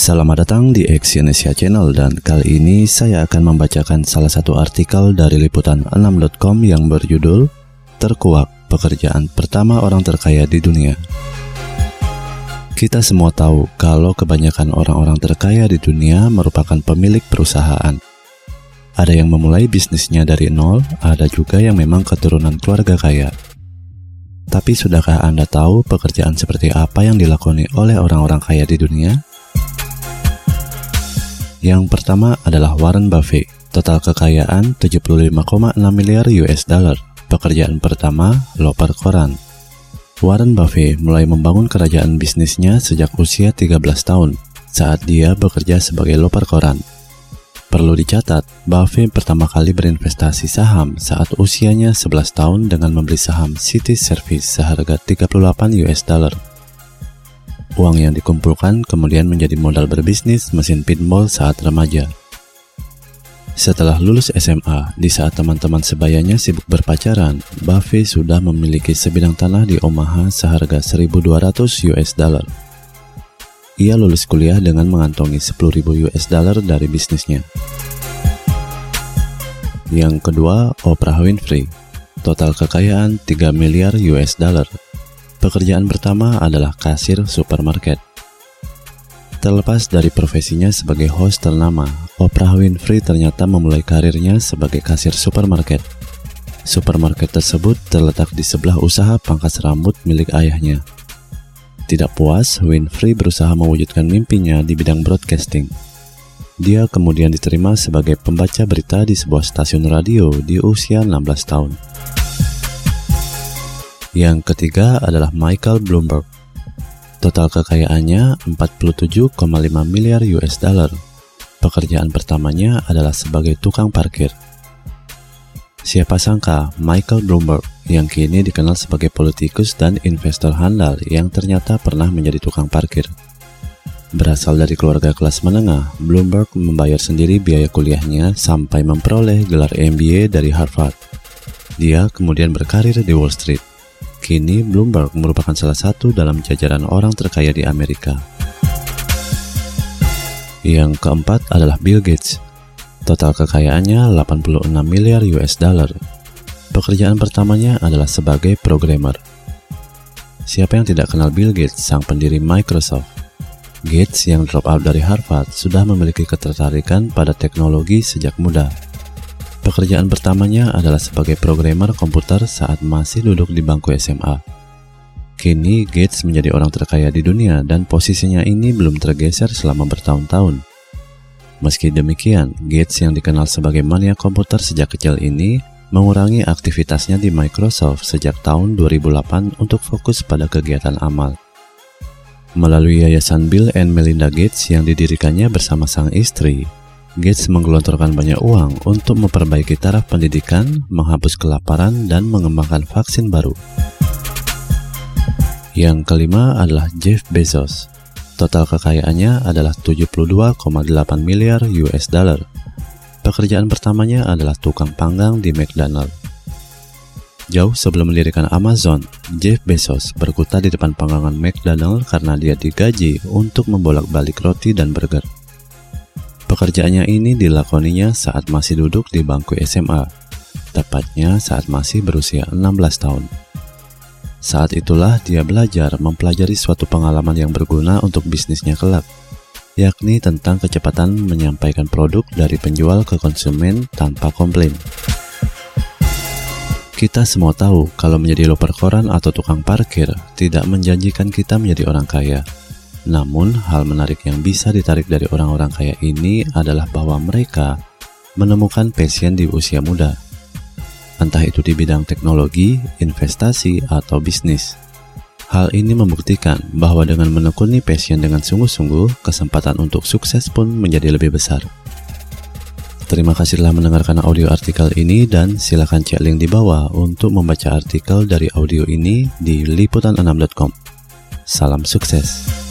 Selamat datang di Exyonesia Channel dan kali ini saya akan membacakan salah satu artikel dari liputan 6.com yang berjudul Terkuak Pekerjaan Pertama Orang Terkaya di Dunia. Kita semua tahu kalau kebanyakan orang-orang terkaya di dunia merupakan pemilik perusahaan. Ada yang memulai bisnisnya dari nol, ada juga yang memang keturunan keluarga kaya. Tapi sudahkah Anda tahu pekerjaan seperti apa yang dilakoni oleh orang-orang kaya di dunia? Yang pertama adalah Warren Buffett, total kekayaan 75,6 miliar US dollar. Pekerjaan pertama, loper koran. Warren Buffett mulai membangun kerajaan bisnisnya sejak usia 13 tahun, saat dia bekerja sebagai loper koran. Perlu dicatat, Buffett pertama kali berinvestasi saham saat usianya 11 tahun dengan membeli saham City Service seharga 38 US dollar Uang yang dikumpulkan kemudian menjadi modal berbisnis mesin pinball saat remaja. Setelah lulus SMA, di saat teman-teman sebayanya sibuk berpacaran, Buffy sudah memiliki sebidang tanah di Omaha seharga 1.200 US dollar. Ia lulus kuliah dengan mengantongi 10.000 US dollar dari bisnisnya. Yang kedua, Oprah Winfrey. Total kekayaan 3 miliar US dollar Pekerjaan pertama adalah kasir supermarket. Terlepas dari profesinya sebagai host ternama, Oprah Winfrey ternyata memulai karirnya sebagai kasir supermarket. Supermarket tersebut terletak di sebelah usaha pangkas rambut milik ayahnya. Tidak puas, Winfrey berusaha mewujudkan mimpinya di bidang broadcasting. Dia kemudian diterima sebagai pembaca berita di sebuah stasiun radio di usia 16 tahun. Yang ketiga adalah Michael Bloomberg. Total kekayaannya 47,5 miliar US dollar. Pekerjaan pertamanya adalah sebagai tukang parkir. Siapa sangka Michael Bloomberg yang kini dikenal sebagai politikus dan investor handal yang ternyata pernah menjadi tukang parkir. Berasal dari keluarga kelas menengah, Bloomberg membayar sendiri biaya kuliahnya sampai memperoleh gelar MBA dari Harvard. Dia kemudian berkarir di Wall Street. Kini Bloomberg merupakan salah satu dalam jajaran orang terkaya di Amerika. Yang keempat adalah Bill Gates. Total kekayaannya 86 miliar US dollar. Pekerjaan pertamanya adalah sebagai programmer. Siapa yang tidak kenal Bill Gates, sang pendiri Microsoft? Gates yang drop out dari Harvard sudah memiliki ketertarikan pada teknologi sejak muda. Pekerjaan pertamanya adalah sebagai programmer komputer saat masih duduk di bangku SMA. Kini Gates menjadi orang terkaya di dunia dan posisinya ini belum tergeser selama bertahun-tahun. Meski demikian, Gates yang dikenal sebagai mania komputer sejak kecil ini mengurangi aktivitasnya di Microsoft sejak tahun 2008 untuk fokus pada kegiatan amal. Melalui yayasan Bill and Melinda Gates yang didirikannya bersama sang istri, Gates menggelontorkan banyak uang untuk memperbaiki taraf pendidikan, menghapus kelaparan, dan mengembangkan vaksin baru. Yang kelima adalah Jeff Bezos. Total kekayaannya adalah 72,8 miliar US dollar. Pekerjaan pertamanya adalah tukang panggang di McDonald. Jauh sebelum mendirikan Amazon, Jeff Bezos berkutat di depan panggangan McDonald karena dia digaji untuk membolak-balik roti dan burger. Pekerjaannya ini dilakoninya saat masih duduk di bangku SMA, tepatnya saat masih berusia 16 tahun. Saat itulah dia belajar mempelajari suatu pengalaman yang berguna untuk bisnisnya kelak, yakni tentang kecepatan menyampaikan produk dari penjual ke konsumen tanpa komplain. Kita semua tahu kalau menjadi loper koran atau tukang parkir tidak menjanjikan kita menjadi orang kaya. Namun, hal menarik yang bisa ditarik dari orang-orang kaya ini adalah bahwa mereka menemukan passion di usia muda, entah itu di bidang teknologi, investasi, atau bisnis. Hal ini membuktikan bahwa dengan menekuni passion dengan sungguh-sungguh, kesempatan untuk sukses pun menjadi lebih besar. Terima kasih telah mendengarkan audio artikel ini dan silakan cek link di bawah untuk membaca artikel dari audio ini di liputan6.com. Salam sukses.